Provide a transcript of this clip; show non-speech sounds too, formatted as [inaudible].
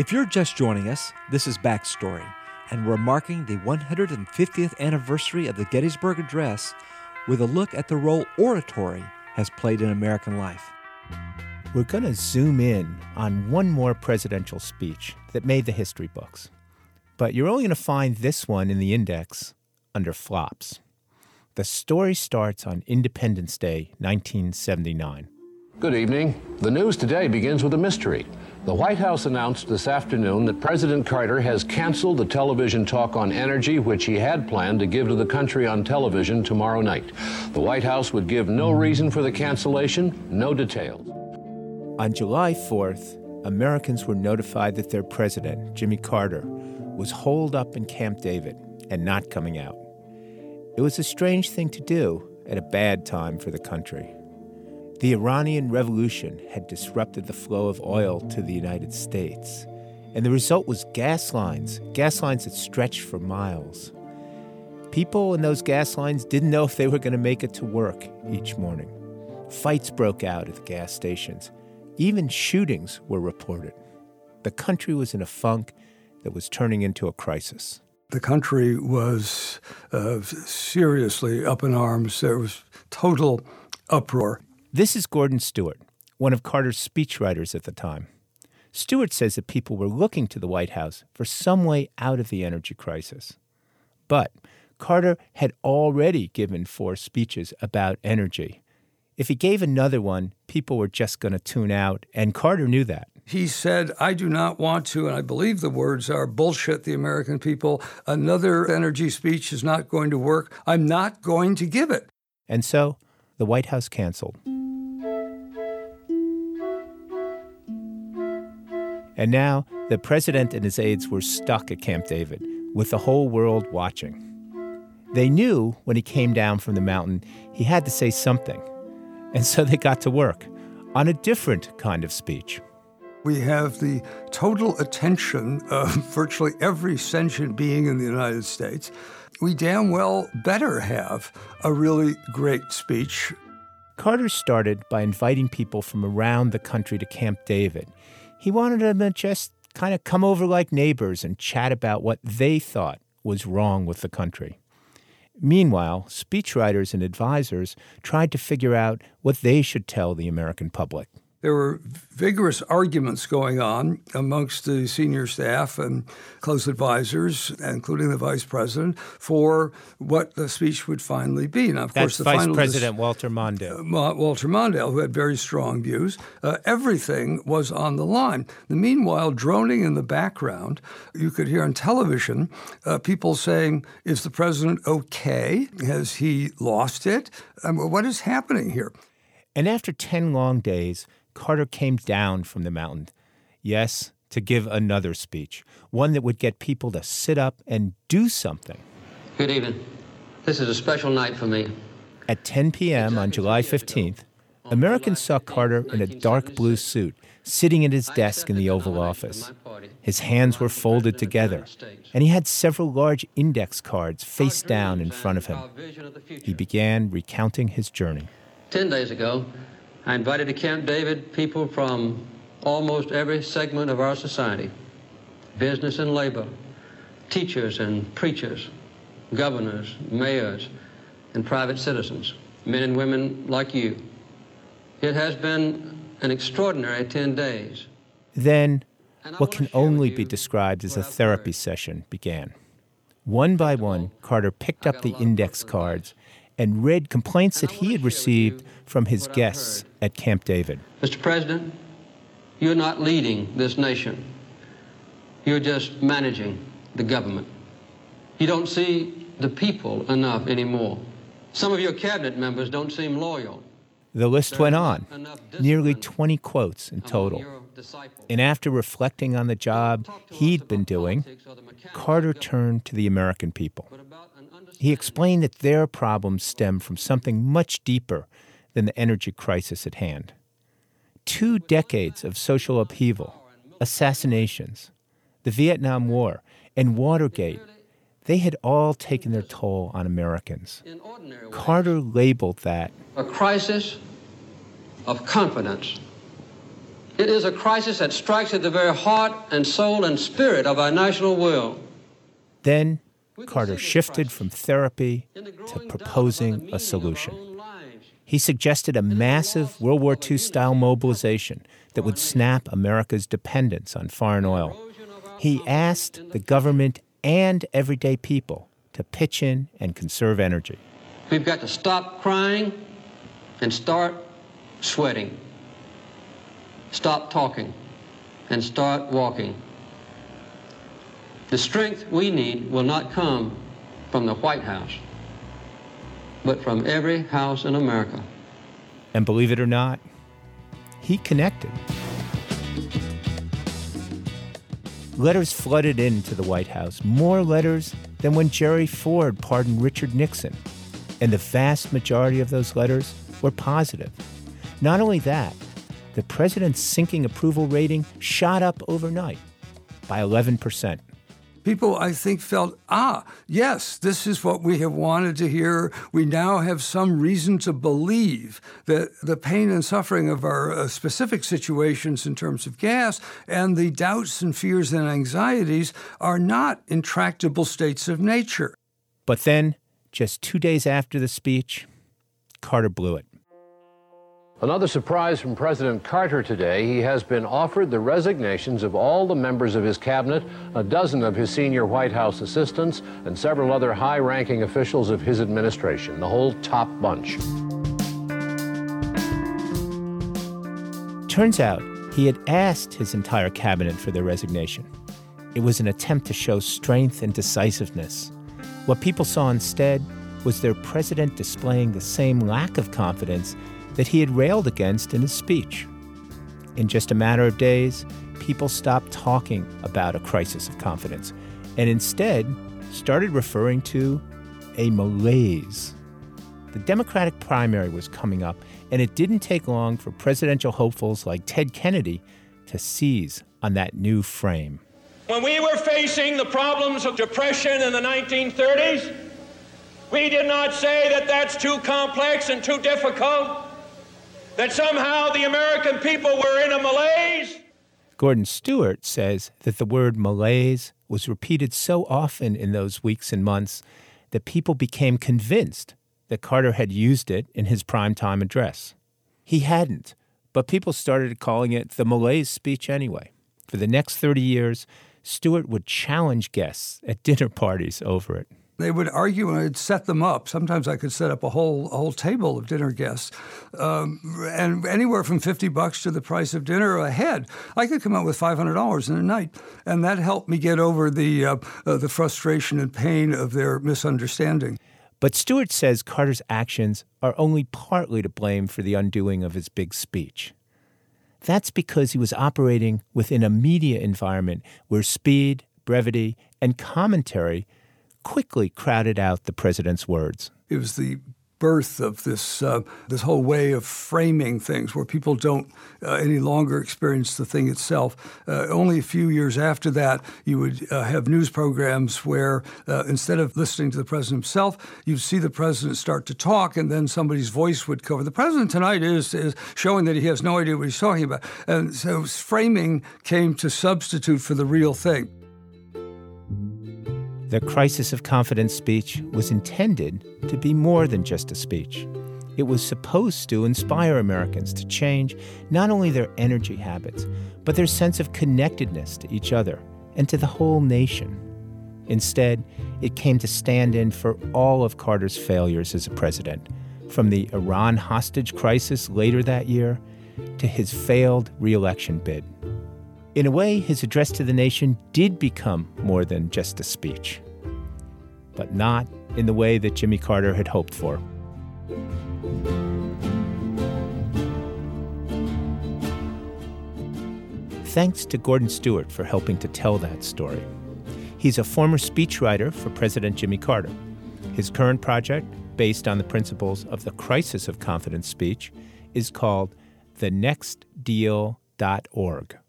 If you're just joining us, this is Backstory, and we're marking the 150th anniversary of the Gettysburg Address with a look at the role oratory has played in American life. We're going to zoom in on one more presidential speech that made the history books. But you're only going to find this one in the index under flops. The story starts on Independence Day, 1979. Good evening. The news today begins with a mystery. The White House announced this afternoon that President Carter has canceled the television talk on energy, which he had planned to give to the country on television tomorrow night. The White House would give no reason for the cancellation, no details. On July 4th, Americans were notified that their president, Jimmy Carter, was holed up in Camp David and not coming out. It was a strange thing to do at a bad time for the country. The Iranian Revolution had disrupted the flow of oil to the United States, and the result was gas lines, gas lines that stretched for miles. People in those gas lines didn't know if they were going to make it to work each morning. Fights broke out at the gas stations. Even shootings were reported. The country was in a funk that was turning into a crisis. The country was uh, seriously up in arms. There was total uproar. This is Gordon Stewart, one of Carter's speechwriters at the time. Stewart says that people were looking to the White House for some way out of the energy crisis. But Carter had already given four speeches about energy. If he gave another one, people were just going to tune out, and Carter knew that. He said, I do not want to, and I believe the words are bullshit the American people. Another energy speech is not going to work. I'm not going to give it. And so the White House canceled. And now the president and his aides were stuck at Camp David with the whole world watching. They knew when he came down from the mountain, he had to say something. And so they got to work on a different kind of speech. We have the total attention of [laughs] virtually every sentient being in the United States. We damn well better have a really great speech. Carter started by inviting people from around the country to Camp David he wanted them to just kind of come over like neighbors and chat about what they thought was wrong with the country. Meanwhile, speechwriters and advisors tried to figure out what they should tell the American public. There were vigorous arguments going on amongst the senior staff and close advisors, including the vice president, for what the speech would finally be. Now, of That's course, the Vice President Walter Mondale. Uh, Walter Mondale, who had very strong views. Uh, everything was on the line. meanwhile, droning in the background, you could hear on television uh, people saying, "Is the president okay? Has he lost it? Um, what is happening here?" And after ten long days Carter came down from the mountain. Yes, to give another speech, one that would get people to sit up and do something. Good evening. This is a special night for me. At 10 p.m. on July 15th, Americans saw Carter in a dark blue suit sitting at his desk in the Oval Office. His hands were folded together, and he had several large index cards face down in front of him. He began recounting his journey. Ten days ago, I invited to Camp David people from almost every segment of our society business and labor, teachers and preachers, governors, mayors, and private citizens, men and women like you. It has been an extraordinary 10 days. Then, what can only be described as a therapy session began. One by one, Carter picked up the index cards and read complaints that he had received from his guests at Camp David. Mr. President, you're not leading this nation. You're just managing the government. You don't see the people enough anymore. Some of your cabinet members don't seem loyal. The list went on, nearly 20 quotes in total. And after reflecting on the job he'd been doing, Carter turned to the American people. He explained that their problems stem from something much deeper than the energy crisis at hand. Two decades of social upheaval, assassinations, the Vietnam War, and Watergate, they had all taken their toll on Americans. Carter labeled that a crisis of confidence It is a crisis that strikes at the very heart and soul and spirit of our national will. Then Carter shifted from therapy to proposing a solution. He suggested a massive World War II style mobilization that would snap America's dependence on foreign oil. He asked the government and everyday people to pitch in and conserve energy. We've got to stop crying and start sweating. Stop talking and start walking. The strength we need will not come from the White House, but from every house in America. And believe it or not, he connected. Letters flooded into the White House, more letters than when Jerry Ford pardoned Richard Nixon. And the vast majority of those letters were positive. Not only that, the president's sinking approval rating shot up overnight by 11%. People, I think, felt, ah, yes, this is what we have wanted to hear. We now have some reason to believe that the pain and suffering of our uh, specific situations in terms of gas and the doubts and fears and anxieties are not intractable states of nature. But then, just two days after the speech, Carter blew it. Another surprise from President Carter today. He has been offered the resignations of all the members of his cabinet, a dozen of his senior White House assistants, and several other high ranking officials of his administration, the whole top bunch. Turns out he had asked his entire cabinet for their resignation. It was an attempt to show strength and decisiveness. What people saw instead was their president displaying the same lack of confidence that he had railed against in his speech. In just a matter of days, people stopped talking about a crisis of confidence and instead started referring to a malaise. The Democratic primary was coming up, and it didn't take long for presidential hopefuls like Ted Kennedy to seize on that new frame. When we were facing the problems of depression in the 1930s, we did not say that that's too complex and too difficult that somehow the American people were in a malaise? Gordon Stewart says that the word malaise was repeated so often in those weeks and months that people became convinced that Carter had used it in his primetime address. He hadn't, but people started calling it the malaise speech anyway. For the next 30 years, Stewart would challenge guests at dinner parties over it. They would argue, and I'd set them up. Sometimes I could set up a whole a whole table of dinner guests, um, and anywhere from fifty bucks to the price of dinner a head. I could come out with five hundred dollars in a night, and that helped me get over the uh, uh, the frustration and pain of their misunderstanding. But Stewart says Carter's actions are only partly to blame for the undoing of his big speech. That's because he was operating within a media environment where speed, brevity, and commentary quickly crowded out the president's words. It was the birth of this uh, this whole way of framing things, where people don't uh, any longer experience the thing itself. Uh, only a few years after that, you would uh, have news programs where uh, instead of listening to the president himself, you'd see the president start to talk, and then somebody's voice would cover. The president tonight is is showing that he has no idea what he's talking about, and so framing came to substitute for the real thing. The crisis of confidence speech was intended to be more than just a speech. It was supposed to inspire Americans to change not only their energy habits, but their sense of connectedness to each other and to the whole nation. Instead, it came to stand in for all of Carter's failures as a president, from the Iran hostage crisis later that year to his failed reelection bid. In a way, his address to the nation did become more than just a speech, but not in the way that Jimmy Carter had hoped for. Thanks to Gordon Stewart for helping to tell that story. He's a former speechwriter for President Jimmy Carter. His current project, based on the principles of the crisis of confidence speech, is called thenextdeal.org.